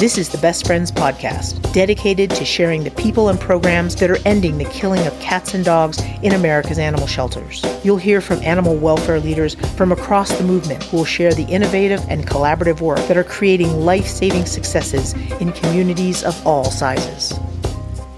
This is the Best Friends Podcast, dedicated to sharing the people and programs that are ending the killing of cats and dogs in America's animal shelters. You'll hear from animal welfare leaders from across the movement who will share the innovative and collaborative work that are creating life saving successes in communities of all sizes.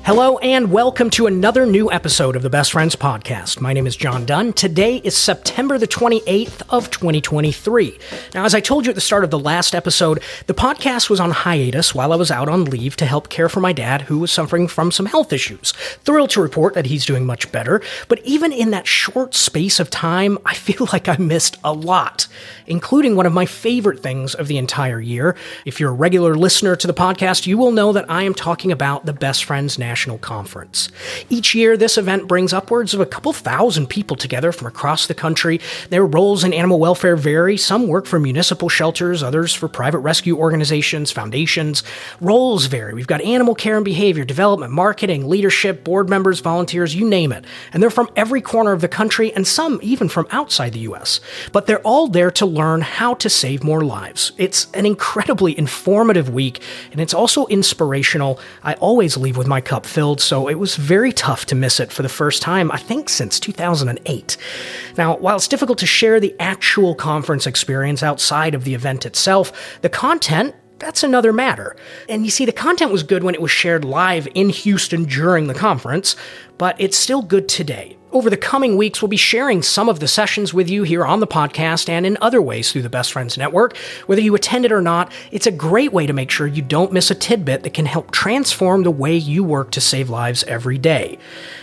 Hello and welcome to another new episode of the Best Friends Podcast. My name is John Dunn. Today is September the 28th of 2023. Now, as I told you at the start of the last episode, the podcast was on hiatus while I was out on leave to help care for my dad who was suffering from some health issues. Thrilled to report that he's doing much better, but even in that short space of time, I feel like I missed a lot, including one of my favorite things of the entire year. If you're a regular listener to the podcast, you will know that I am talking about the Best Friends National National Conference. Each year, this event brings upwards of a couple thousand people together from across the country. Their roles in animal welfare vary. Some work for municipal shelters, others for private rescue organizations, foundations. Roles vary. We've got animal care and behavior, development, marketing, leadership, board members, volunteers, you name it. And they're from every corner of the country and some even from outside the US. But they're all there to learn how to save more lives. It's an incredibly informative week and it's also inspirational. I always leave with my cup filled, so it was very tough to miss it for the first time, I think, since 2008. Now, while it's difficult to share the actual conference experience outside of the event itself, the content that's another matter. And you see, the content was good when it was shared live in Houston during the conference, but it's still good today. Over the coming weeks, we'll be sharing some of the sessions with you here on the podcast and in other ways through the Best Friends Network. Whether you attend it or not, it's a great way to make sure you don't miss a tidbit that can help transform the way you work to save lives every day.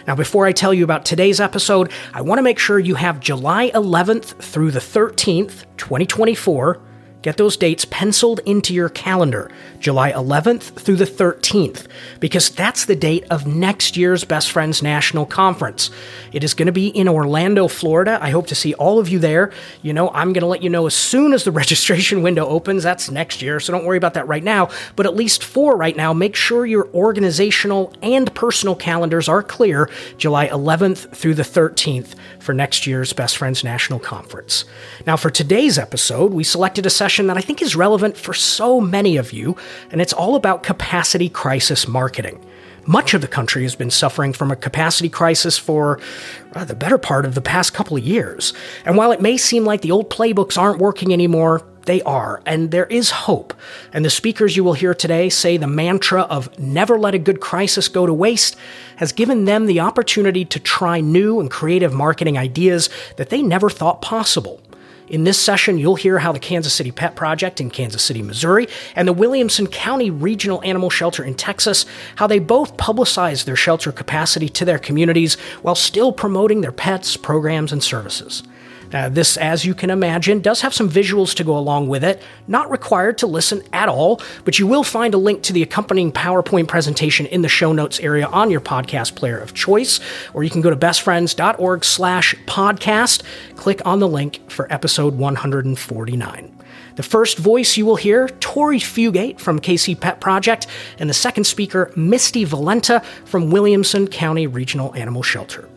Now, before I tell you about today's episode, I want to make sure you have July 11th through the 13th, 2024 Get those dates penciled into your calendar, July 11th through the 13th, because that's the date of next year's Best Friends National Conference. It is going to be in Orlando, Florida. I hope to see all of you there. You know, I'm going to let you know as soon as the registration window opens. That's next year, so don't worry about that right now. But at least for right now, make sure your organizational and personal calendars are clear July 11th through the 13th for next year's Best Friends National Conference. Now, for today's episode, we selected a session that I think is relevant for so many of you, and it's all about capacity crisis marketing. Much of the country has been suffering from a capacity crisis for uh, the better part of the past couple of years. And while it may seem like the old playbooks aren't working anymore, they are, and there is hope. And the speakers you will hear today say the mantra of never let a good crisis go to waste has given them the opportunity to try new and creative marketing ideas that they never thought possible. In this session, you'll hear how the Kansas City Pet Project in Kansas City, Missouri, and the Williamson County Regional Animal Shelter in Texas, how they both publicize their shelter capacity to their communities while still promoting their pets, programs, and services. Uh, this, as you can imagine, does have some visuals to go along with it. Not required to listen at all, but you will find a link to the accompanying PowerPoint presentation in the show notes area on your podcast player of choice, or you can go to bestfriends.org slash podcast, click on the link for episode 149. The first voice you will hear, Tori Fugate from KC Pet Project, and the second speaker, Misty Valenta from Williamson County Regional Animal Shelter.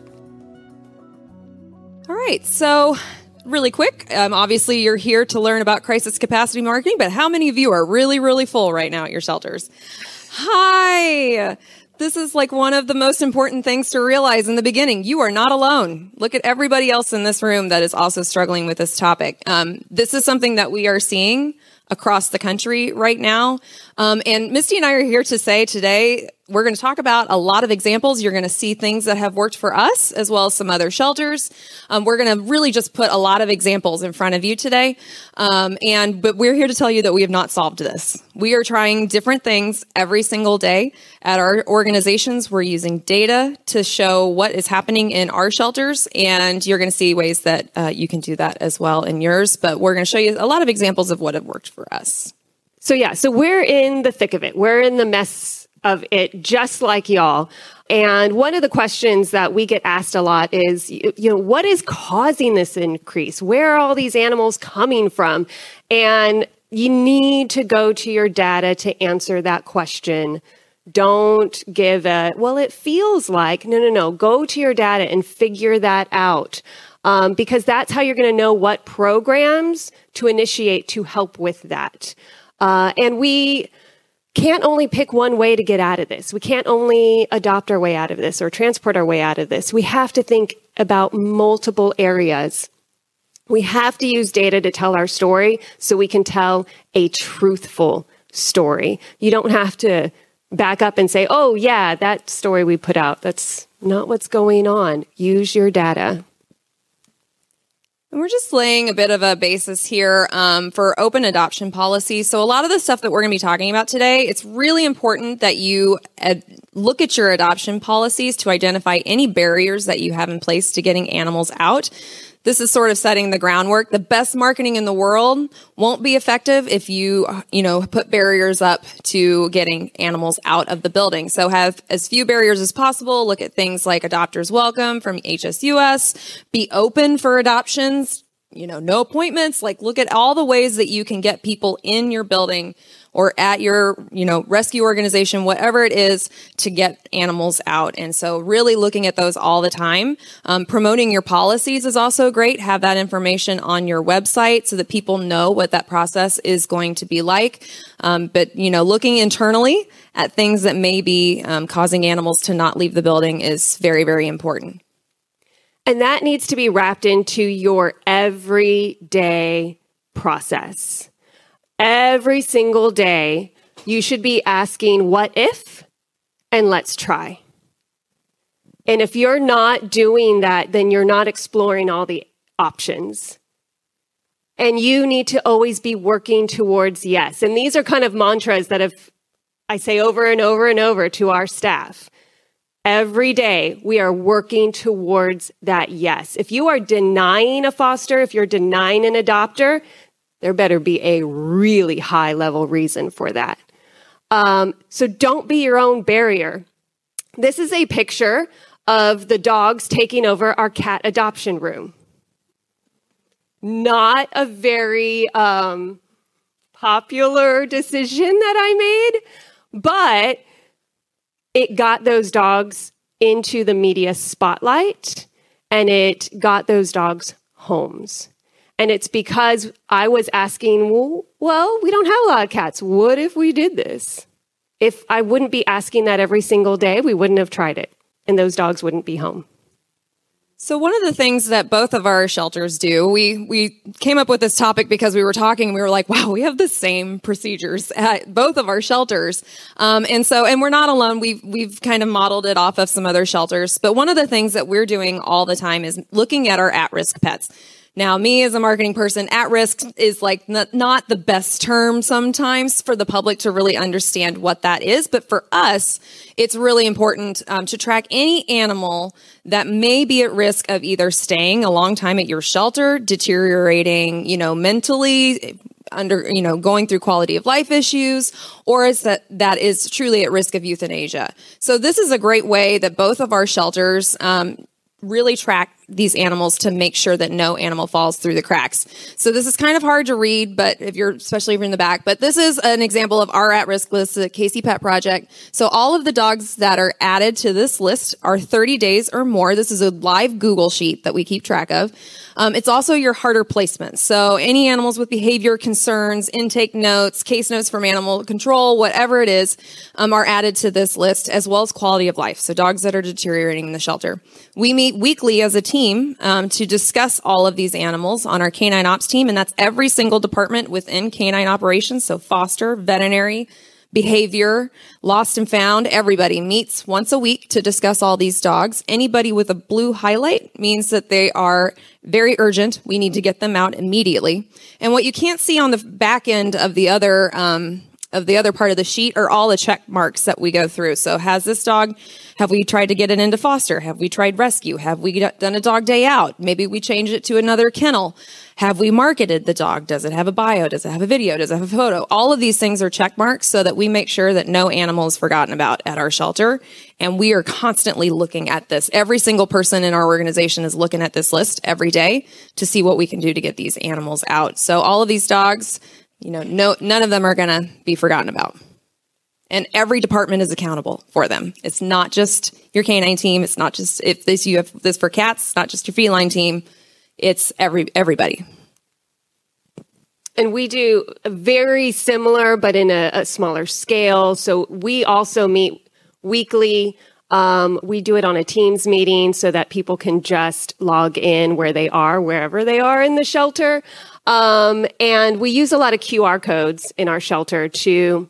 Right. So, really quick, um, obviously, you're here to learn about crisis capacity marketing, but how many of you are really, really full right now at your shelters? Hi. This is like one of the most important things to realize in the beginning. You are not alone. Look at everybody else in this room that is also struggling with this topic. Um, this is something that we are seeing across the country right now. Um, and Misty and I are here to say today we're going to talk about a lot of examples. You're going to see things that have worked for us as well as some other shelters. Um, we're going to really just put a lot of examples in front of you today. Um, and, but we're here to tell you that we have not solved this. We are trying different things every single day at our organizations. We're using data to show what is happening in our shelters. And you're going to see ways that uh, you can do that as well in yours. But we're going to show you a lot of examples of what have worked for us. So yeah, so we're in the thick of it. We're in the mess of it, just like y'all. And one of the questions that we get asked a lot is, you know, what is causing this increase? Where are all these animals coming from? And you need to go to your data to answer that question. Don't give a, well, it feels like, no, no, no. Go to your data and figure that out. Um, because that's how you're going to know what programs to initiate to help with that. Uh, and we, can't only pick one way to get out of this. We can't only adopt our way out of this or transport our way out of this. We have to think about multiple areas. We have to use data to tell our story so we can tell a truthful story. You don't have to back up and say, oh, yeah, that story we put out, that's not what's going on. Use your data. And we're just laying a bit of a basis here um, for open adoption policy. So a lot of the stuff that we're going to be talking about today, it's really important that you ad- look at your adoption policies to identify any barriers that you have in place to getting animals out this is sort of setting the groundwork. The best marketing in the world won't be effective if you, you know, put barriers up to getting animals out of the building. So have as few barriers as possible. Look at things like adopters welcome from HSUS. Be open for adoptions. You know, no appointments. Like look at all the ways that you can get people in your building or at your, you know, rescue organization, whatever it is to get animals out. And so really looking at those all the time. Um, promoting your policies is also great. Have that information on your website so that people know what that process is going to be like. Um, but, you know, looking internally at things that may be um, causing animals to not leave the building is very, very important. And that needs to be wrapped into your everyday process every single day, you should be asking, What if? and let's try. And if you're not doing that, then you're not exploring all the options. And you need to always be working towards yes. And these are kind of mantras that have, I say over and over and over to our staff. Every day we are working towards that yes. If you are denying a foster, if you're denying an adopter, there better be a really high level reason for that. Um, so don't be your own barrier. This is a picture of the dogs taking over our cat adoption room. Not a very um, popular decision that I made, but it got those dogs into the media spotlight and it got those dogs homes. And it's because I was asking, well, well, we don't have a lot of cats. What if we did this? If I wouldn't be asking that every single day, we wouldn't have tried it, and those dogs wouldn't be home. So one of the things that both of our shelters do, we we came up with this topic because we were talking and we were like, wow, we have the same procedures at both of our shelters. Um, and so, and we're not alone. We've we've kind of modeled it off of some other shelters. But one of the things that we're doing all the time is looking at our at-risk pets. Now, me as a marketing person, at risk is like not, not the best term sometimes for the public to really understand what that is. But for us, it's really important um, to track any animal that may be at risk of either staying a long time at your shelter, deteriorating, you know, mentally, under you know going through quality of life issues or is that that is truly at risk of euthanasia so this is a great way that both of our shelters um, really track these animals to make sure that no animal falls through the cracks. So this is kind of hard to read, but if you're, especially if you're in the back, but this is an example of our at-risk list, the KC Pet Project. So all of the dogs that are added to this list are 30 days or more. This is a live Google sheet that we keep track of. Um, it's also your harder placement. So any animals with behavior concerns, intake notes, case notes from animal control, whatever it is, um, are added to this list, as well as quality of life. So dogs that are deteriorating in the shelter. We meet weekly as a team um, to discuss all of these animals on our canine ops team, and that's every single department within canine operations. So foster, veterinary, behavior, lost and found, everybody meets once a week to discuss all these dogs. Anybody with a blue highlight means that they are very urgent. We need to get them out immediately. And what you can't see on the back end of the other, um, of the other part of the sheet are all the check marks that we go through. So has this dog, have we tried to get it into foster? Have we tried rescue? Have we done a dog day out? Maybe we change it to another kennel. Have we marketed the dog? Does it have a bio? Does it have a video? Does it have a photo? All of these things are check marks so that we make sure that no animal is forgotten about at our shelter. And we are constantly looking at this. Every single person in our organization is looking at this list every day to see what we can do to get these animals out. So all of these dogs, you know, no, none of them are going to be forgotten about. And every department is accountable for them. It's not just your canine team. It's not just if this you have this for cats. It's not just your feline team. It's every everybody. and we do very similar, but in a, a smaller scale. So we also meet weekly. Um, we do it on a Teams meeting so that people can just log in where they are, wherever they are in the shelter. Um, and we use a lot of QR codes in our shelter to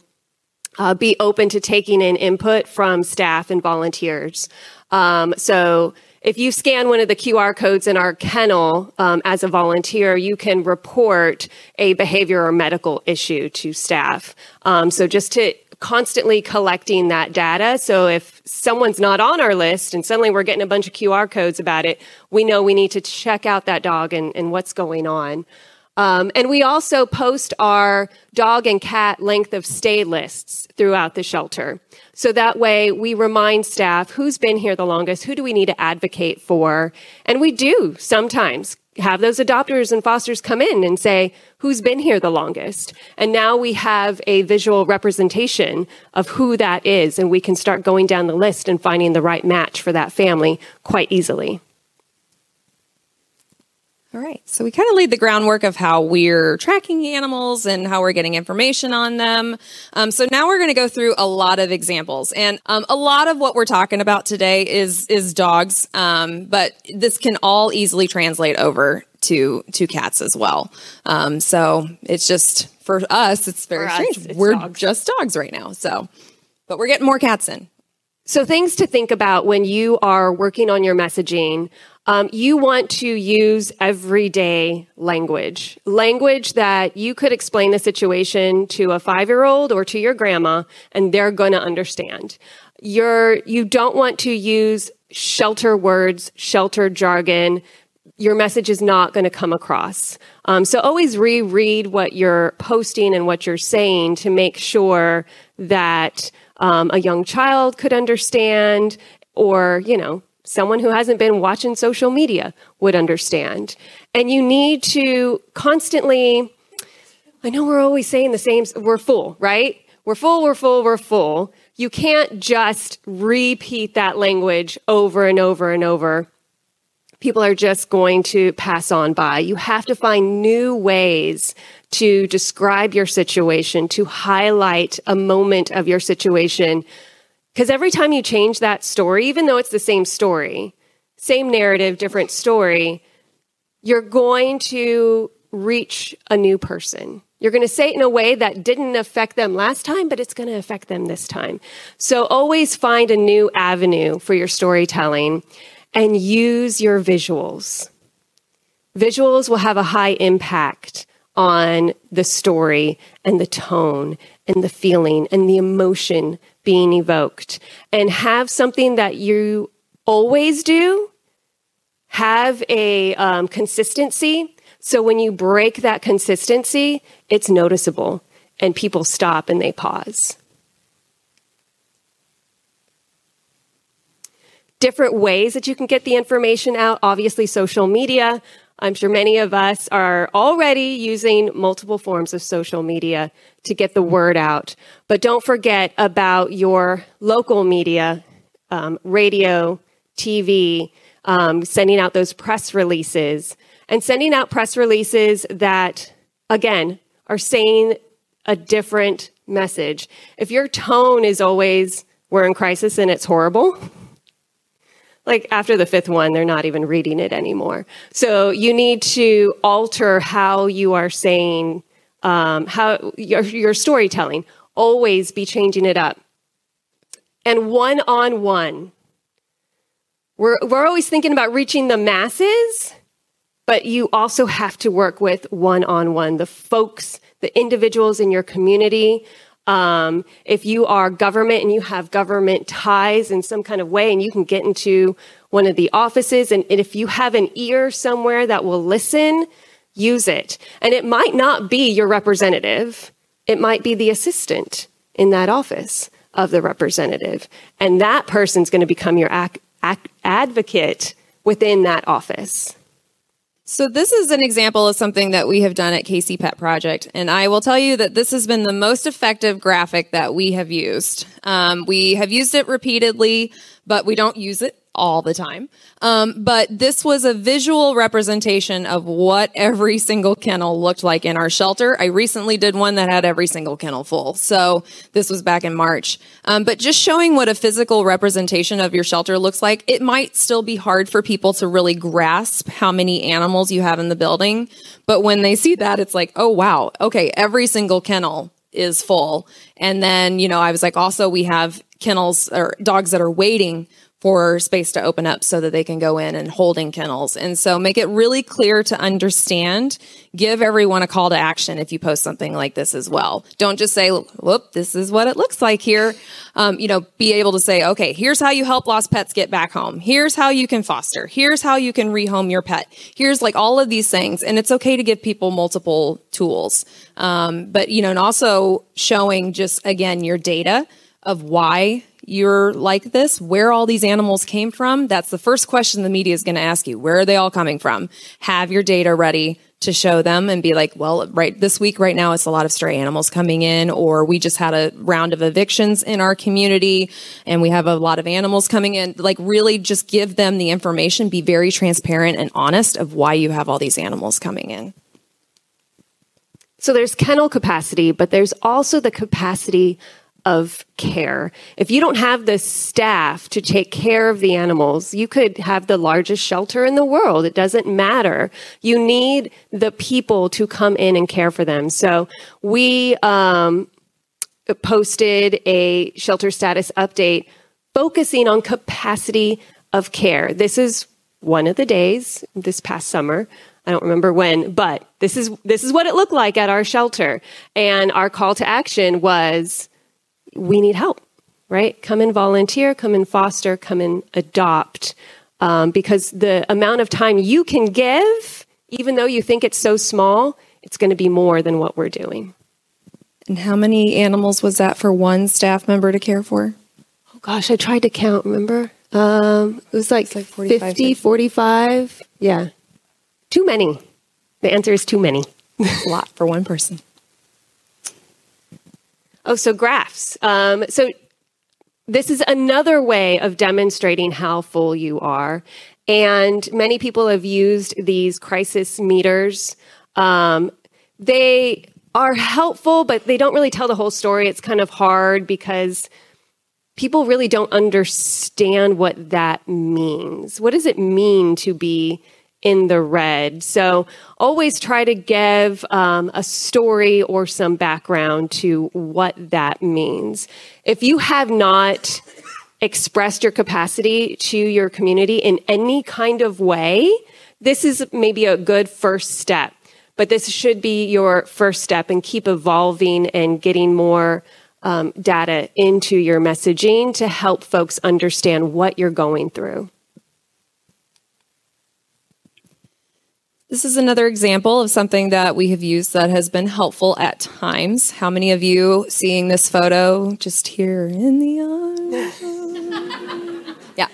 uh, be open to taking in input from staff and volunteers. Um, so if you scan one of the QR codes in our kennel um, as a volunteer, you can report a behavior or medical issue to staff. Um, so just to constantly collecting that data. So if someone's not on our list and suddenly we're getting a bunch of QR codes about it, we know we need to check out that dog and, and what's going on. Um, and we also post our dog and cat length of stay lists throughout the shelter. So that way we remind staff who's been here the longest, who do we need to advocate for? And we do sometimes have those adopters and fosters come in and say, who's been here the longest? And now we have a visual representation of who that is, and we can start going down the list and finding the right match for that family quite easily. All right. So we kind of laid the groundwork of how we're tracking animals and how we're getting information on them. Um, so now we're going to go through a lot of examples, and um, a lot of what we're talking about today is is dogs, um, but this can all easily translate over to to cats as well. Um, so it's just for us, it's very For us, strange. it's we're dogs. just dogs right now. So, but we're getting more cats in. So, things to think about when you are working on your messaging. Um, you want to use everyday language, language that you could explain the situation to a five year old or to your grandma, and they're going to understand. You're, you don't want to use shelter words, shelter jargon. Your message is not going to come across. Um, so always reread what you're posting and what you're saying to make sure that um, a young child could understand or, you know, someone who hasn't been watching social media would understand. And you need to constantly, I know we're always saying the same, we're full, right? We're full, we're full, we're full. You can't just repeat that language over and over and over. People are just going to pass on by. You have to find new ways to describe your situation, to highlight a moment of your situation because every time you change that story, even though it's the same story, same narrative, different story, you're going to reach a new person. You're going to say it in a way that didn't affect them last time, but it's going to affect them this time. So always find a new avenue for your storytelling and use your visuals. Visuals will have a high impact on the story and the tone and the feeling and the emotion being evoked. And have something that you always do, have a um, consistency. So when you break that consistency, it's noticeable and people stop and they pause. Different ways that you can get the information out. Obviously, social media. I'm sure many of us are already using multiple forms of social media to get the word out. But don't forget about your local media, um, radio, TV, um, sending out those press releases, and sending out press releases that, again, are saying a different message. If your tone is always, we're in crisis and it's horrible, like after the fifth one, they're not even reading it anymore. So you need to alter how you are saying, um, how your, your storytelling. Always be changing it up. And one on one, we're we're always thinking about reaching the masses, but you also have to work with one on one, the folks, the individuals in your community. Um, if you are government and you have government ties in some kind of way, and you can get into one of the offices, and, if you have an ear somewhere that will listen, use it. And it might not be your representative, it might be the assistant in that office of the representative. And that person's going to become your ac- ac- advocate within that office. So this is an example of something that we have done at KC Pet Project, and I will tell you that this has been the most effective graphic that we have used. Um, we have used it repeatedly, but we don't use it all the time. Um, but this was a visual representation of what every single kennel looked like in our shelter. I recently did one that had every single kennel full. So this was back in March. Um, but just showing what a physical representation of your shelter looks like, it might still be hard for people to really grasp how many animals you have in the building. But when they see that, it's like, oh, wow. Okay. Every single kennel is full. And then, you know, I was like, also, we have kennels or dogs that are waiting for space to open up so that they can go in and holding kennels. And so make it really clear to understand. Give everyone a call to action if you post something like this as well. Don't just say, whoop, this is what it looks like here. Um, you know, be able to say, okay, here's how you help lost pets get back home. Here's how you can foster. Here's how you can rehome your pet. Here's like all of these things. And it's okay to give people multiple tools. Um, but, you know, and also showing just again your data of why you're like this, where all these animals came from, that's the first question the media is going to ask you. Where are they all coming from? Have your data ready to show them and be like, well, right this week, right now, it's a lot of stray animals coming in, or we just had a round of evictions in our community and we have a lot of animals coming in. Like, really just give them the information, be very transparent and honest of why you have all these animals coming in. So there's kennel capacity, but there's also the capacity of care. If you don't have the staff to take care of the animals, you could have the largest shelter in the world. It doesn't matter. You need the people to come in and care for them. So we um, posted a shelter status update focusing on capacity of care. This is one of the days this past summer. I don't remember when, but this is this is what it looked like at our shelter. And our call to action was we need help, right? Come and volunteer, come and foster, come and adopt. Um, because the amount of time you can give, even though you think it's so small, it's going to be more than what we're doing. And how many animals was that for one staff member to care for? Oh gosh, I tried to count, remember? Um, it was like, like 45, 50, 45. Yeah. Too many. The answer is too many. a lot for one person. Oh, so graphs. Um, so this is another way of demonstrating how full you are. And many people have used these crisis meters. Um, they are helpful, but they don't really tell the whole story. It's kind of hard because people really don't understand what that means. What does it mean to be in the red. So always try to give um, a story or some background to what that means. If you have not expressed your capacity to your community in any kind of way, this is maybe a good first step. But this should be your first step and keep evolving and getting more um, data into your messaging to help folks understand what you're going through. This is another example of something that we have used that has been helpful at times. How many of you seeing this photo just here in the eye? yeah.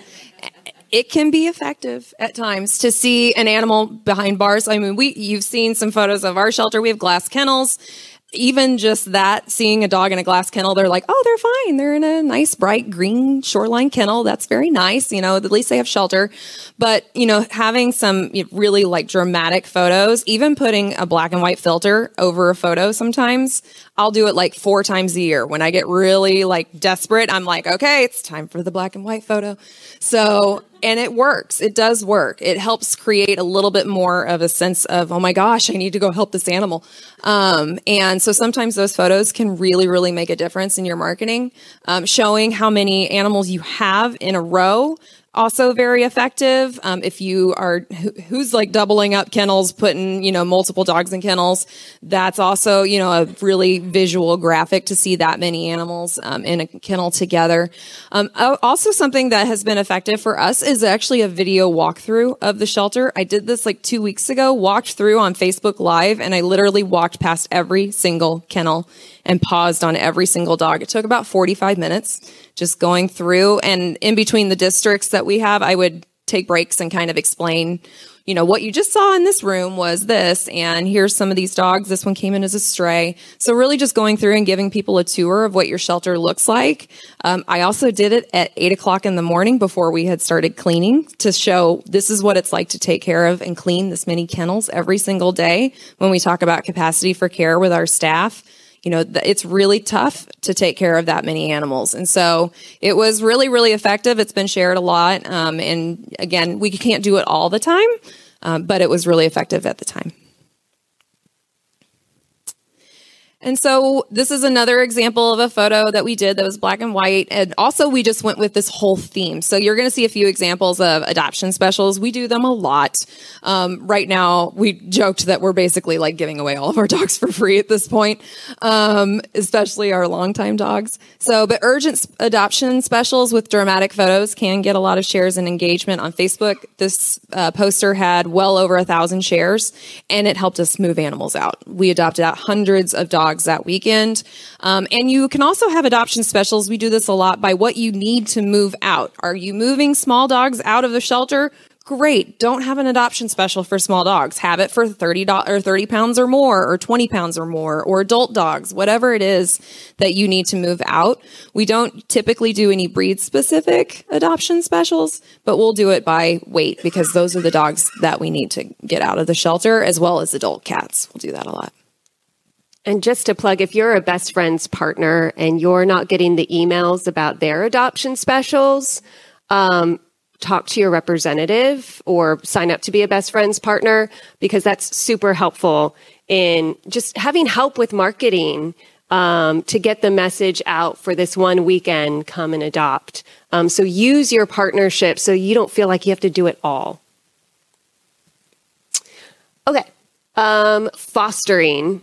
It can be effective at times to see an animal behind bars. I mean, we you've seen some photos of our shelter. We have glass kennels even just that, seeing a dog in a glass kennel, they're like, oh, they're fine. They're in a nice, bright green Shor-Line kennel. That's very nice. You know, at least they have shelter. But, you know, having some really like dramatic photos, even putting a black and white filter over a photo sometimes, I'll do it like four times a year. When I get really like desperate, I'm like, okay, it's time for the black and white photo. So and it works. It does work. It helps create a little bit more of a sense of, oh my gosh, I need to go help this animal. Um, and so sometimes those photos can really, really make a difference in your marketing, um, showing how many animals you have in a row also very effective. Um, if you are who, who's like doubling up kennels, putting you know multiple dogs in kennels, that's also you know a really visual graphic to see that many animals um, in a kennel together. Um, also, something that has been effective for us is actually a video walkthrough of the shelter. I did this like two weeks ago, walked through on Facebook Live, and I literally walked past every single kennel and paused on every single dog. It took about 45 minutes just going through and in between the districts that we have, I would take breaks and kind of explain, you know, what you just saw in this room was this, and here's some of these dogs. This one came in as a stray. So really just going through and giving people a tour of what your shelter looks like. Um, I also did it at eight o'clock in the morning before we had started cleaning to show this is what it's like to take care of and clean this many kennels every single day when we talk about capacity for care with our staff you know, it's really tough to take care of that many animals. And so it was really, really effective. It's been shared a lot. Um, and again, we can't do it all the time, um, but it was really effective at the time. And so this is another example of a photo that we did that was black and white. And also we just went with this whole theme. So you're going to see a few examples of adoption specials. We do them a lot. Um, right now, we joked that we're basically like giving away all of our dogs for free at this point, um, especially our longtime dogs. So, but urgent adoption specials with dramatic photos can get a lot of shares and engagement on Facebook. This uh, poster had well over a thousand shares and it helped us move animals out. We adopted out hundreds of dogs dogs that weekend. Um, and you can also have adoption specials. We do this a lot by what you need to move out. Are you moving small dogs out of the shelter? Great. Don't have an adoption special for small dogs. Have it for 30 or 30 pounds or more or 20 pounds or more or adult dogs, whatever it is that you need to move out. We don't typically do any breed specific adoption specials, but we'll do it by weight because those are the dogs that we need to get out of the shelter as well as adult cats. We'll do that a lot. And just to plug, if you're a best friend's partner and you're not getting the emails about their adoption specials, um, talk to your representative or sign up to be a best friend's partner because that's super helpful in just having help with marketing um, to get the message out for this one weekend come and adopt. Um, so use your partnership so you don't feel like you have to do it all. Okay. Um, fostering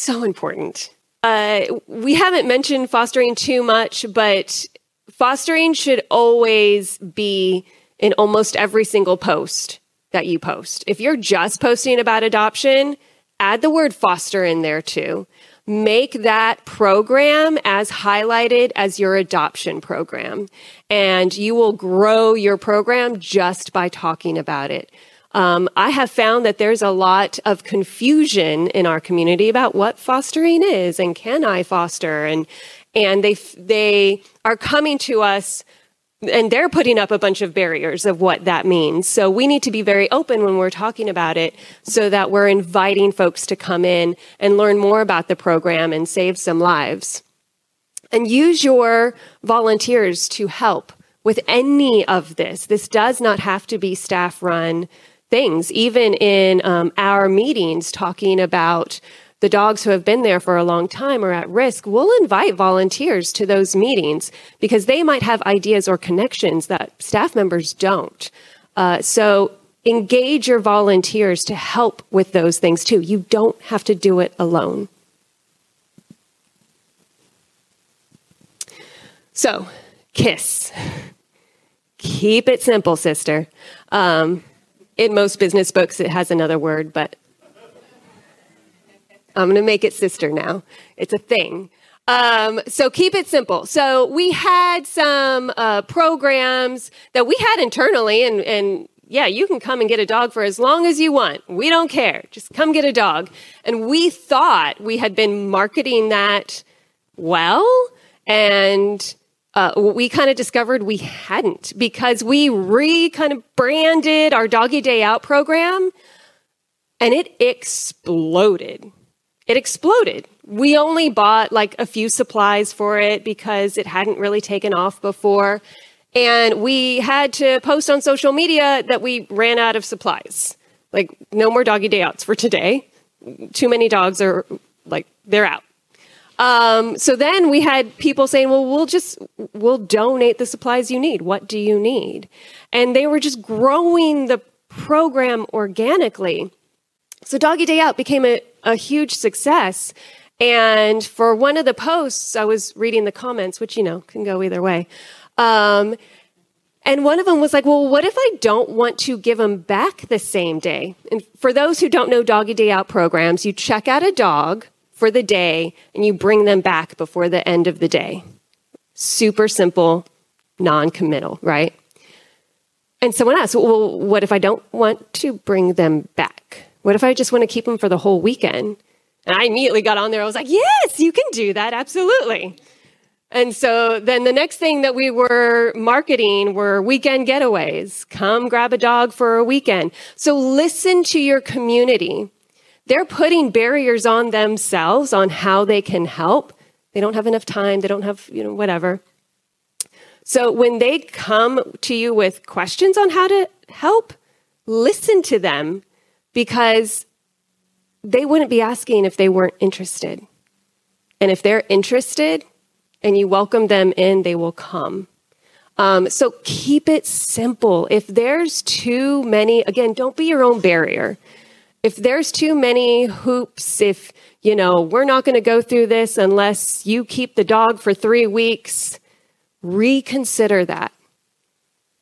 so important. Uh, we haven't mentioned fostering too much, but fostering should always be in almost every single post that you post. If you're just posting about adoption, add the word foster in there too. Make that program as highlighted as your adoption program, and you will grow your program just by talking about it. Um, I have found that there's a lot of confusion in our community about what fostering is and can I foster and and they they are coming to us and they're putting up a bunch of barriers of what that means. So we need to be very open when we're talking about it so that we're inviting folks to come in and learn more about the program and save some lives. And use your volunteers to help with any of this. This does not have to be staff run things, even in um, our meetings talking about the dogs who have been there for a long time are at risk, we'll invite volunteers to those meetings because they might have ideas or connections that staff members don't. Uh, so engage your volunteers to help with those things too. You don't have to do it alone. So, KISS. Keep it simple, sister. Um, in most business books, it has another word, but I'm going to make it sister now. It's a thing. Um, so keep it simple. So we had some uh, programs that we had internally, and, and yeah, you can come and get a dog for as long as you want. We don't care. Just come get a dog. And we thought we had been marketing that well, and uh, we kind of discovered we hadn't because we re kind of branded our doggy day out program and it exploded. It exploded. We only bought like a few supplies for it because it hadn't really taken off before. And we had to post on social media that we ran out of supplies. Like, no more doggy day outs for today. Too many dogs are like, they're out. Um, so then we had people saying, well, we'll just, we'll donate the supplies you need. What do you need? And they were just growing the program organically. So Doggy Day Out became a, a huge success. And for one of the posts, I was reading the comments, which, you know, can go either way. Um, and one of them was like, well, what if I don't want to give them back the same day? And for those who don't know Doggy Day Out programs, you check out a dog for the day and you bring them back before the end of the day. Super simple, non committal, right? And someone asked, well, what if I don't want to bring them back? What if I just want to keep them for the whole weekend? And I immediately got on there. I was like, yes, you can do that. Absolutely. And so then the next thing that we were marketing were weekend getaways. Come grab a dog for a weekend. So listen to your community. They're putting barriers on themselves on how they can help. They don't have enough time. They don't have, you know, whatever. So when they come to you with questions on how to help, listen to them because they wouldn't be asking if they weren't interested. And if they're interested and you welcome them in, they will come. Um, so keep it simple. If there's too many, again, don't be your own barrier. If there's too many hoops, if, you know, we're not going to go through this unless you keep the dog for three weeks, reconsider that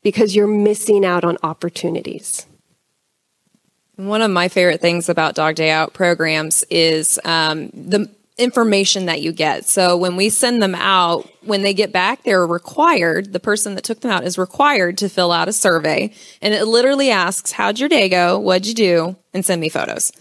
because you're missing out on opportunities. One of my favorite things about Dog Day Out programs is um, the information that you get. So when we send them out, when they get back, they're required, the person that took them out is required to fill out a survey. And it literally asks, How'd your day go? What'd you do? And send me photos.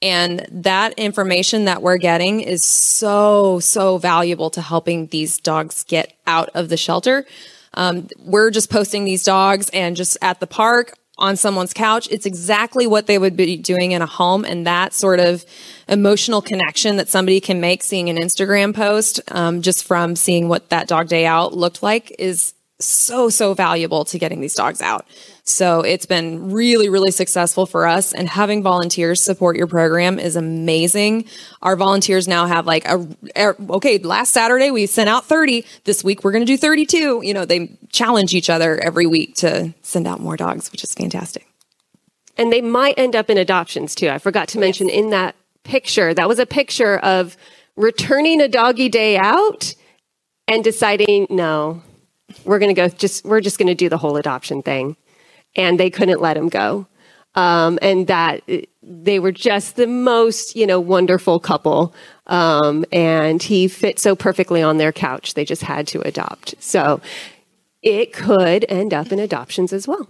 And that information that we're getting is so, so valuable to helping these dogs get out of the shelter. Um, we're just posting these dogs and just at the park on someone's couch. It's exactly what they would be doing in a home. And that sort of emotional connection that somebody can make seeing an Instagram post um, just from seeing what that dog day out looked like is so, so valuable to getting these dogs out. So it's been really, really successful for us. And having volunteers support your program is amazing. Our volunteers now have like a, okay, last Saturday we sent out 30. This week we're going to do 32. You know, they challenge each other every week to send out more dogs, which is fantastic. And they might end up in adoptions too. I forgot to mention yes. in that picture, that was a picture of returning a doggy day out and deciding, no, we're going to go just we're just going to do the whole adoption thing. And they couldn't let him go. Um, and that they were just the most you know wonderful couple. Um, and he fit so perfectly on their couch. They just had to adopt. So it could end up in adoptions as well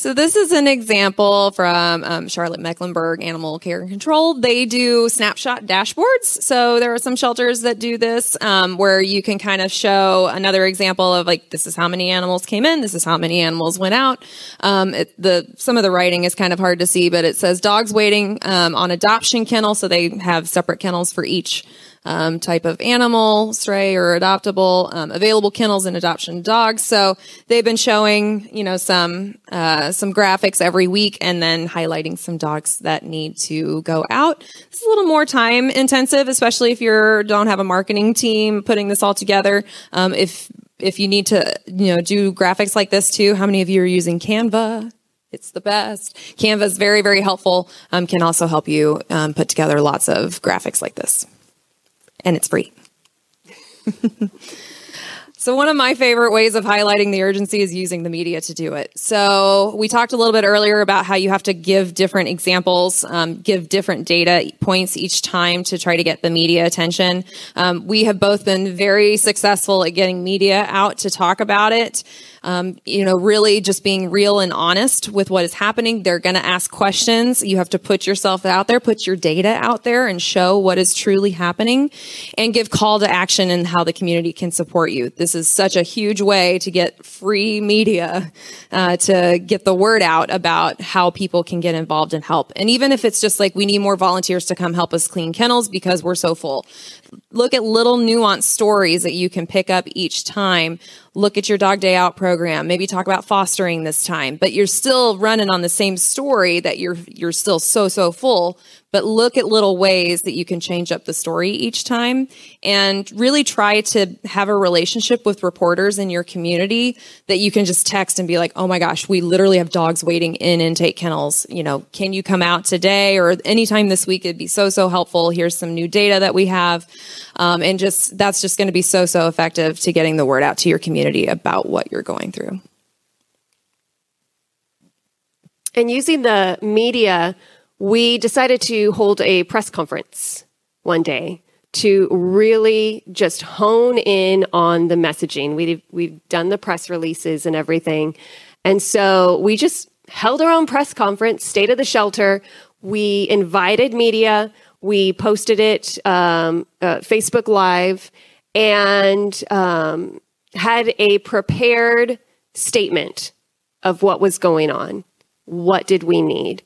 so this is an example from um, Charlotte Mecklenburg Animal Care and Control. They do snapshot dashboards. So there are some shelters that do this um, where you can kind of show another example of like this is how many animals came in, this is how many animals went out. Um, it, the some of the writing is kind of hard to see, but it says dogs waiting um, on adoption kennel, so they have separate kennels for each um, type of animal, stray or adoptable, um, available kennels and adoption dogs. So they've been showing, you know, some uh, some graphics every week, and then highlighting some dogs that need to go out. It's a little more time intensive, especially if you don't have a marketing team putting this all together. Um, if if you need to, you know, do graphics like this too, how many of you are using Canva? It's the best. Canva is very, very helpful. Um, can also help you um, put together lots of graphics like this and it's free. So, one of my favorite ways of highlighting the urgency is using the media to do it. So, we talked a little bit earlier about how you have to give different examples, um, give different data points each time to try to get the media attention. Um, we have both been very successful at getting media out to talk about it um, you know, really just being real and honest with what is happening. They're going to ask questions. You have to put yourself out there, put your data out there and show what is truly happening and give call to action and how the community can support you. This is such a huge way to get free media, uh, to get the word out about how people can get involved and help. And even if it's just like we need more volunteers to come help us clean kennels because we're so full look at little nuanced stories that you can pick up each time. Look at your dog day out program. Maybe talk about fostering this time, but you're still running on the same story that you're, you're still so, so full, but look at little ways that you can change up the story each time and really try to have a relationship with reporters in your community that you can just text and be like, Oh my gosh, we literally have dogs waiting in intake kennels. You know, can you come out today or anytime this week? It'd be so, so helpful. Here's some new data that we have. Um, and just, that's just going to be so, so effective to getting the word out to your community about what you're going through. And using the media we decided to hold a press conference one day to really just hone in on the messaging. We've, we've done the press releases and everything. And so we just held our own press conference, State of the Shelter. We invited media. We posted it um, uh, Facebook Live and um, had a prepared statement of what was going on. What did we need?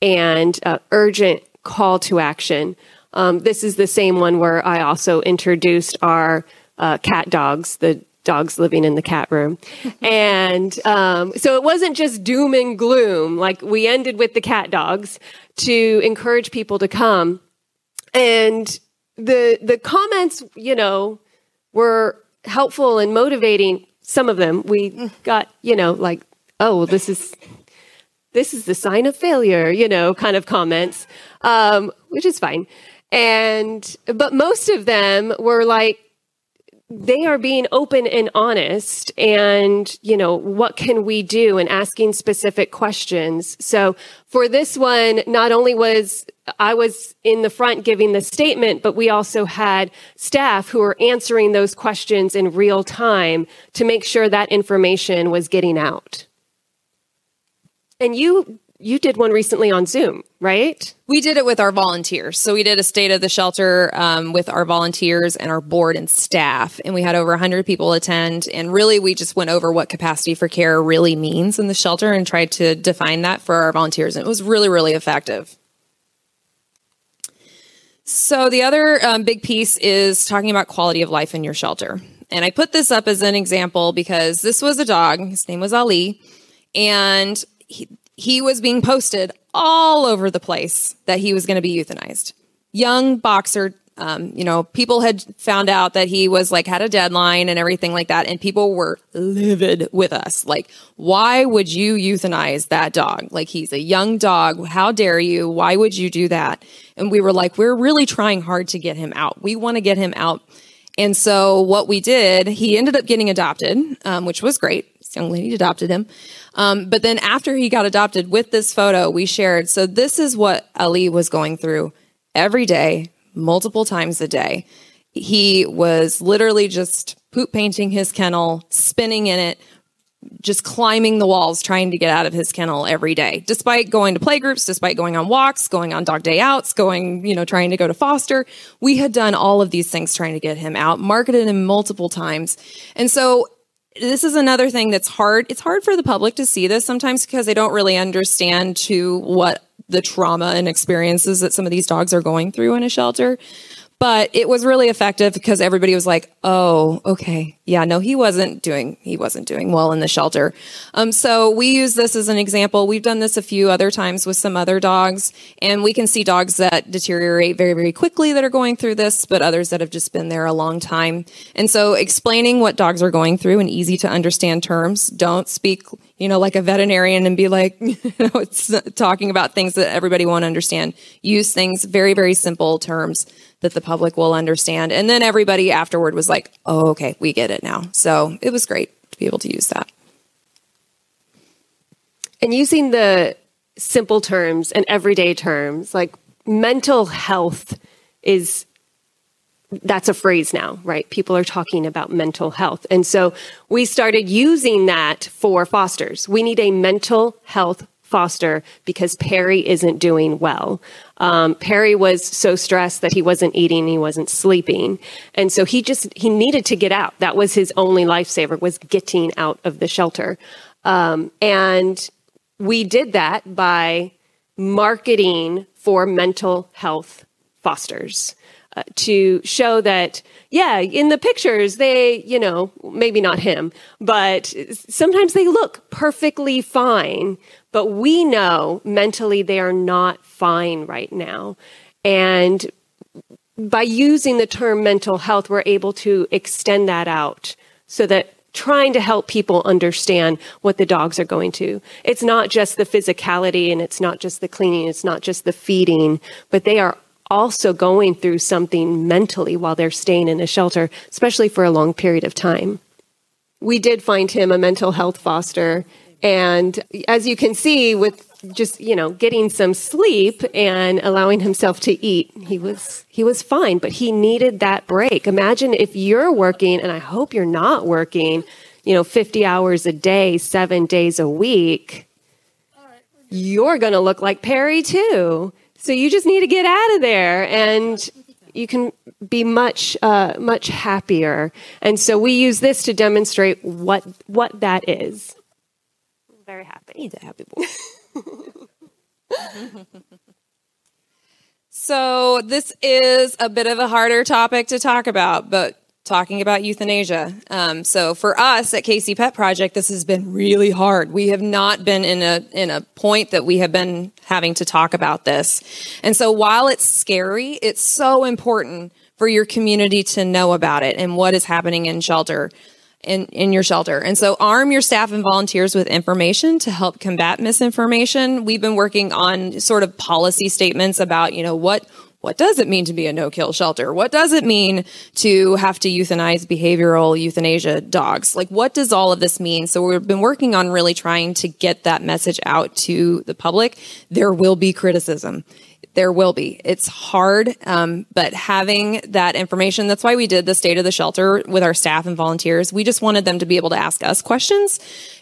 And uh, urgent call to action. Um, this is the same one where I also introduced our uh, cat dogs, the dogs living in the cat room. and um, so it wasn't just doom and gloom. Like we ended with the cat dogs to encourage people to come. And the the comments, you know, were helpful and motivating. Some of them we got, you know, like, oh, well, this is this is the sign of failure, you know, kind of comments, um, which is fine. And but most of them were like, they are being open and honest and you know what can we do and asking specific questions? So for this one not only was i was in the front giving the statement but we also had staff who were answering those questions in real time to make sure that information was getting out. And you you did one recently on Zoom, right? We did it with our volunteers. So we did a state of the shelter um, with our volunteers and our board and staff, and we had over 100 people attend. And really, we just went over what capacity for care really means in the shelter and tried to define that for our volunteers. And it was really, really effective. So the other um, big piece is talking about quality of life in your shelter. And I put this up as an example because this was a dog. His name was Ali. And he, he was being posted all over the place that he was going to be euthanized. Young boxer, um, you know, people had found out that he was like had a deadline and everything like that, and people were livid with us. Like, why would you euthanize that dog? Like, he's a young dog. How dare you? Why would you do that? And we were like, we're really trying hard to get him out. We want to get him out. And so what we did, he ended up getting adopted, um, which was great. This young lady adopted him. Um, but then after he got adopted with this photo, we shared. So this is what Ali was going through every day, multiple times a day. He was literally just poop painting his kennel, spinning in it, just climbing the walls, trying to get out of his kennel every day, despite going to playgroups, despite going on walks, going on dog day outs, going, you know, trying to go to foster. We had done all of these things trying to get him out, marketed him multiple times. And so this is another thing that's hard. It's hard for the public to see this sometimes because they don't really understand to what the trauma and experiences that some of these dogs are going through in a shelter. But it was really effective because everybody was like, "Oh, okay, yeah, no, he wasn't doing he wasn't doing well in the shelter." Um, so we use this as an example. We've done this a few other times with some other dogs, and we can see dogs that deteriorate very very quickly that are going through this, but others that have just been there a long time. And so explaining what dogs are going through in easy to understand terms. Don't speak you know, like a veterinarian and be like, you know, it's talking about things that everybody won't understand. Use things very, very simple terms that the public will understand. And then everybody afterward was like, oh, okay, we get it now. So it was great to be able to use that. And using the simple terms and everyday terms, like mental health is that's a phrase now, right? People are talking about mental health. And so we started using that for fosters. We need a mental health foster because Perry isn't doing well. Um, Perry was so stressed that he wasn't eating, he wasn't sleeping, and so he just he needed to get out. That was his only lifesaver was getting out of the shelter, um, and we did that by marketing for mental health fosters to show that yeah in the pictures they you know maybe not him but sometimes they look perfectly fine but we know mentally they are not fine right now. And by using the term mental health, we're able to extend that out so that trying to help people understand what the dogs are going to. It's not just the physicality and it's not just the cleaning, it's not just the feeding, but they are also going through something mentally while they're staying in a shelter, especially for a long period of time. We did find him a mental health foster and as you can see with just you know getting some sleep and allowing himself to eat he was he was fine but he needed that break. Imagine if you're working and i hope you're not working you know 50 hours a day 7 days a week. You're going to look like perry too so you just need to get out of there and you can be much uh, much happier. And so we use this to demonstrate what what that is. Very happy. He's a happy boy. so this is a bit of a harder topic to talk about, but talking about euthanasia. Um, so for us at KC Pet Project, this has been really hard. We have not been in a in a point that we have been having to talk about this, and so while it's scary, it's so important for your community to know about it and what is happening in shelter in, in your shelter. And so arm your staff and volunteers with information to help combat misinformation. We've been working on sort of policy statements about, you know, what what does it mean to be a no-kill shelter? What does it mean to have to euthanize behavioral euthanasia dogs? Like what does all of this mean? So we've been working on really trying to get that message out to the public. There will be criticism there will be. It's hard, um, but having that information, that's why we did the state of the shelter with our staff and volunteers. We just wanted them to be able to ask us questions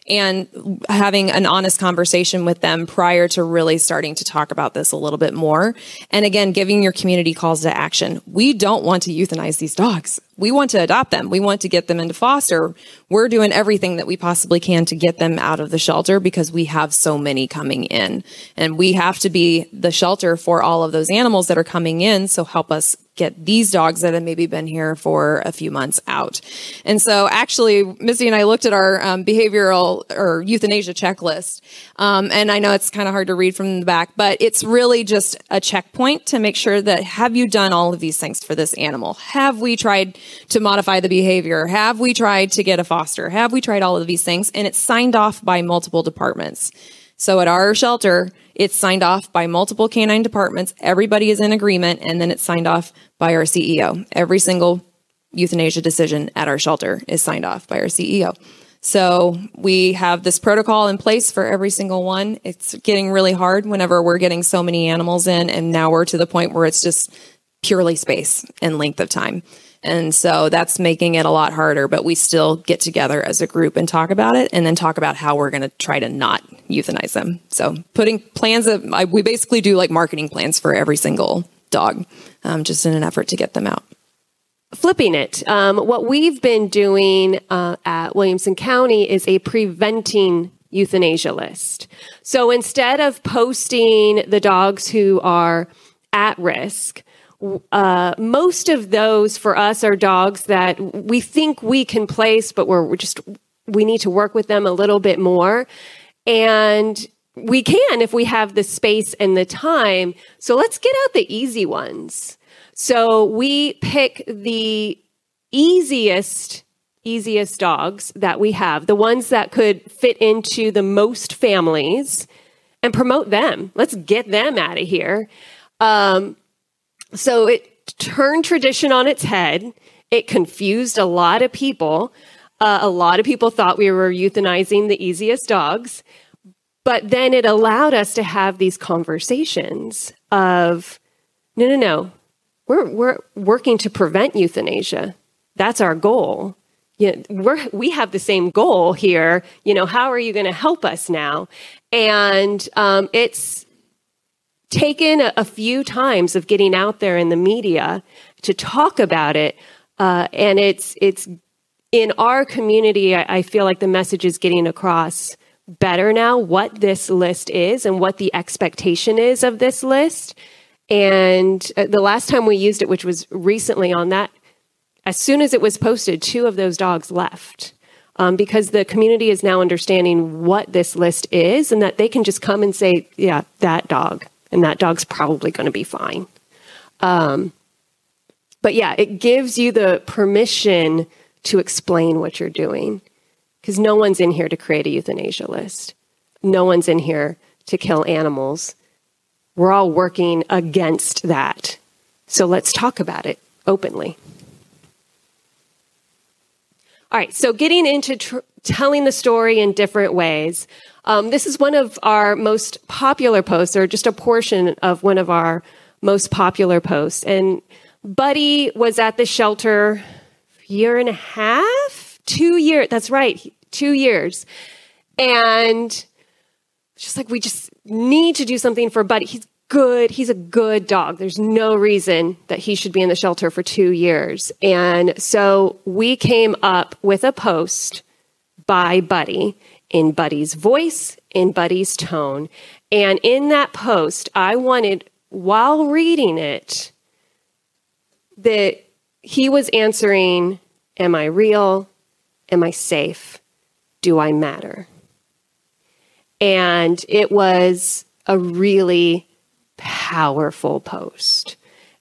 and having an honest conversation with them prior to really starting to talk about this a little bit more. And again, giving your community calls to action. We don't want to euthanize these dogs. We want to adopt them. We want to get them into foster. We're doing everything that we possibly can to get them out of the shelter because we have so many coming in. And we have to be the shelter for all of those animals that are coming in. So help us get these dogs that have maybe been here for a few months out. And so actually, Misty and I looked at our um, behavioral or euthanasia checklist. Um, and I know it's kind of hard to read from the back, but it's really just a checkpoint to make sure that have you done all of these things for this animal? Have we tried to modify the behavior? Have we tried to get a foster? Have we tried all of these things? And it's signed off by multiple departments. So at our shelter, it's signed off by multiple canine departments. Everybody is in agreement, and then it's signed off by our CEO. Every single euthanasia decision at our shelter is signed off by our CEO. So we have this protocol in place for every single one. It's getting really hard whenever we're getting so many animals in, and now we're to the point where it's just purely space and length of time. And so that's making it a lot harder, but we still get together as a group and talk about it and then talk about how we're going to try to not euthanize them. So putting plans of, I, we basically do like marketing plans for every single dog, um, just in an effort to get them out. Flipping it, um, what we've been doing uh, at Williamson County is a preventing euthanasia list. So instead of posting the dogs who are at risk, uh, most of those for us are dogs that we think we can place, but we're, we're just we need to work with them a little bit more, and we can if we have the space and the time. So let's get out the easy ones. So we pick the easiest easiest dogs that we have, the ones that could fit into the most families and promote them. Let's get them out of here. Um, so it turned tradition on its head. It confused a lot of people. Uh, a lot of people thought we were euthanizing the easiest dogs. But then it allowed us to have these conversations of, no, no, no, we're, we're working to prevent euthanasia. That's our goal. You know, we're, we have the same goal here. You know, how are you going to help us now? And um, it's taken a, a, few times of getting out there in the media to talk about it, uh, and it's it's in our community. I, I feel like the message is getting across better now what this list is and what the expectation is of this list. And uh, the last time we used it, which was recently on that, as soon as it was posted, two of those dogs left. Um, because the community is now understanding what this list is and that they can just come and say, yeah, that dog and that dog's probably going to be fine. Um, but yeah, it gives you the permission to explain what you're doing because no one's in here to create a euthanasia list. No one's in here to kill animals. We're all working against that. So let's talk about it openly. All right, so getting into tr- telling the story in different ways. Um, this is one of our most popular posts, or just a portion of one of our most popular posts. And Buddy was at the shelter year and a half, two years. That's right, two years. And just like we just need to do something for Buddy. He's good. He's a good dog. There's no reason that he should be in the shelter for two years. And so we came up with a post by Buddy in Buddy's voice, in Buddy's tone. And in that post, I wanted, while reading it, that he was answering, Am I real? Am I safe? Do I matter? And it was a really powerful post.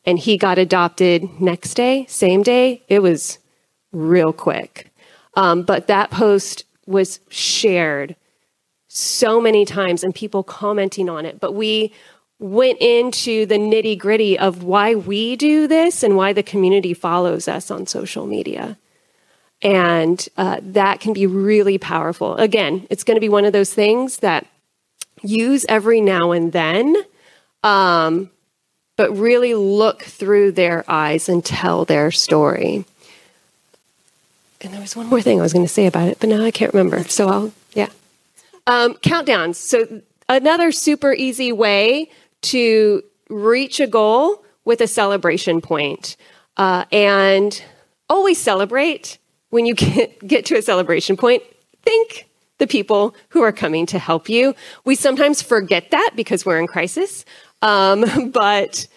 And he got adopted next day, same day. It was real quick. Um, but that post was shared so many times and people commenting on it. But we went into the nitty gritty of why we do this and why the community follows us on social media. And uh, that can be really powerful. Again, it's going to be one of those things that use every now and then, um, but really look through their eyes and tell their story. And there was one more thing I was going to say about it, but now I can't remember. So I'll, yeah. Um, countdowns. So, another super easy way to reach a goal with a celebration point. Uh, and always celebrate when you get, get to a celebration point. Think the people who are coming to help you. We sometimes forget that because we're in crisis, um, but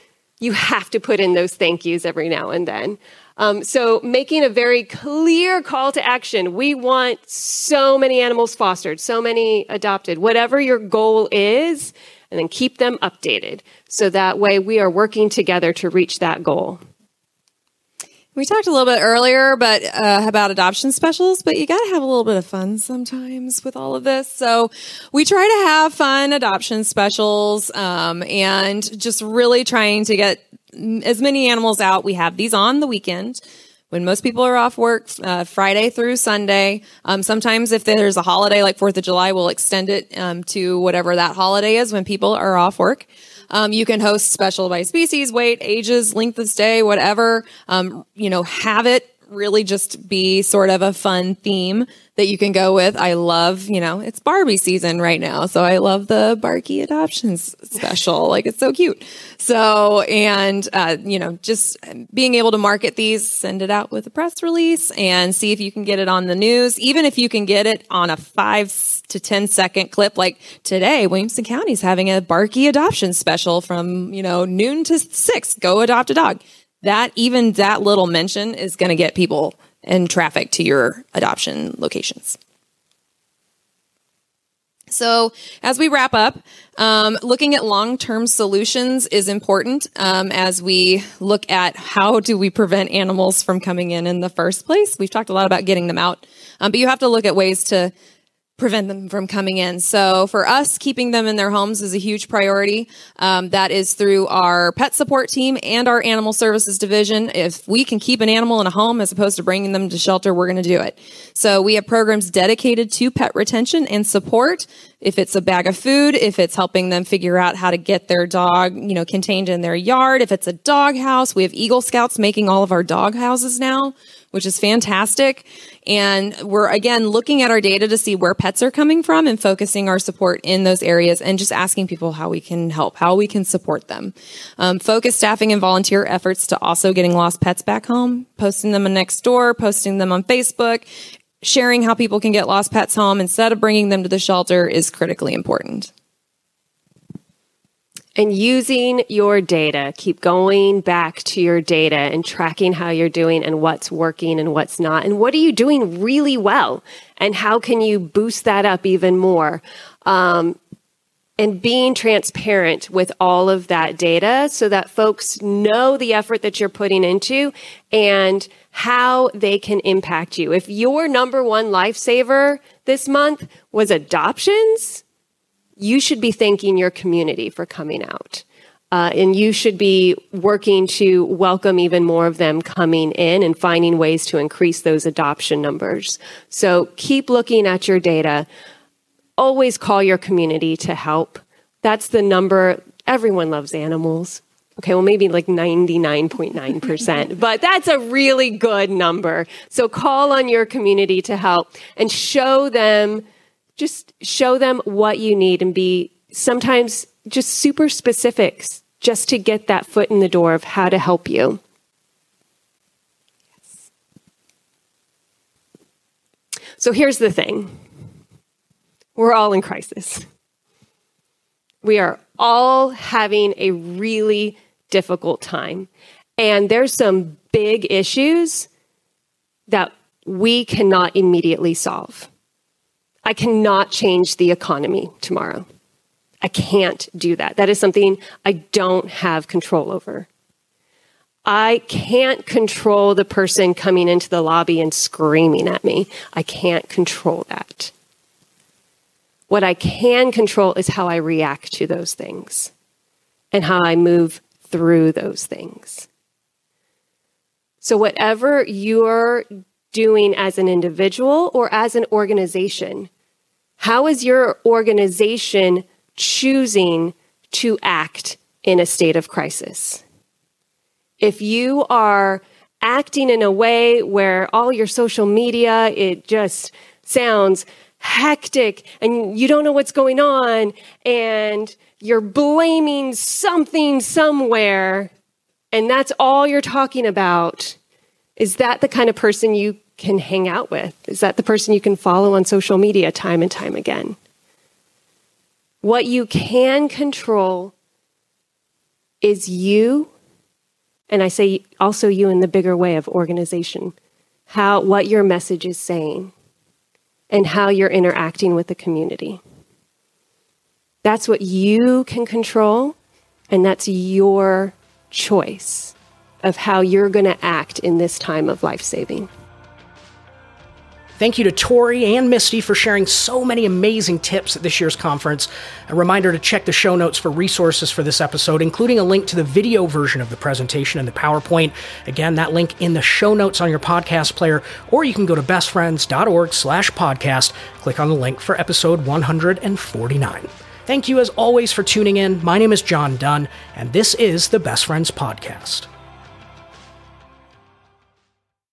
you have to put in those thank yous every now and then. Um, so, making a very clear call to action. We want so many animals fostered, so many adopted, whatever your goal is, and then keep them updated. So that way we are working together to reach that goal. We talked a little bit earlier, but uh, about adoption specials, but you got to have a little bit of fun sometimes with all of this. So we try to have fun adoption specials, um, and just really trying to get as many animals out. We have these on the weekend when most people are off work, uh, Friday through Sunday. Um, sometimes if there's a holiday like Fourth of July, we'll extend it um, to whatever that holiday is when people are off work. Um, you can host special by species, weight, ages, length of stay, whatever. Um, you know, have it really just be sort of a fun theme that you can go with. I love, you know, it's Barbie season right now. So I love the Barky adoptions special. like it's so cute. So, and, uh, you know, just being able to market these, send it out with a press release and see if you can get it on the news. Even if you can get it on a five to 10 second clip, like today, Williamson County is having a Barky adoption special from, you know, noon to six. Go adopt a dog that even that little mention is going to get people and traffic to your adoption locations. So, as we wrap up, um, looking at long-term solutions is important um, as we look at how do we prevent animals from coming in in the first place. We've talked a lot about getting them out, um, but you have to look at ways to prevent them from coming in. So for us, keeping them in their homes is a huge priority. Um, that is through our pet support team and our animal services division. If we can keep an animal in a home as opposed to bringing them to shelter, we're going to do it. So we have programs dedicated to pet retention and support. If it's a bag of food, if it's helping them figure out how to get their dog, you know, contained in their yard, if it's a dog house, we have Eagle Scouts making all of our dog houses now which is fantastic. And we're again looking at our data to see where pets are coming from and focusing our support in those areas and just asking people how we can help, how we can support them. Um, focus staffing and volunteer efforts to also getting lost pets back home, posting them on Nextdoor, posting them on Facebook, sharing how people can get lost pets home instead of bringing them to the shelter is critically important and using your data. Keep going back to your data and tracking how you're doing and what's working and what's not. And what are you doing really well? And how can you boost that up even more? Um, and being transparent with all of that data so that folks know the effort that you're putting into and how they can impact you. If your number one lifesaver this month was adoptions, you should be thanking your community for coming out. Uh, and you should be working to welcome even more of them coming in and finding ways to increase those adoption numbers. So keep looking at your data. always call your community to help. That's the number. Everyone loves animals. Okay, well, maybe like 99.9%, but that's a really good number. So call on your community to help and show them, just show them what you need and be sometimes just super specifics just to get that foot in the door of how to help you. Yes. So here's the thing we're all in crisis. We are all having a really difficult time. And there's some big issues that we cannot immediately solve. I cannot change the economy tomorrow. I can't do that. That is something I don't have control over. I can't control the person coming into the lobby and screaming at me. I can't control that. What I can control is how I react to those things and how I move through those things. So, whatever you're doing as an individual or as an organization, how is your organization choosing to act in a state of crisis? If you are acting in a way where all your social media, it just sounds hectic and you don't know what's going on and you're blaming something somewhere and that's all you're talking about, is that the kind of person you can hang out with? Is that the person you can follow on social media time and time again? What you can control is you, and I say also you in the bigger way of organization, how what your message is saying and how you're interacting with the community. That's what you can control, and that's your choice of how you're going to act in this time of life saving. Thank you to Tori and Misty for sharing so many amazing tips at this year's conference. A reminder to check the show notes for resources for this episode, including a link to the video version of the presentation and the PowerPoint. Again, that link in the show notes on your podcast player, or you can go to bestfriends.org slash podcast, click on the link for episode 149. Thank you as always for tuning in. My name is John Dunn, and this is the Best Friends Podcast.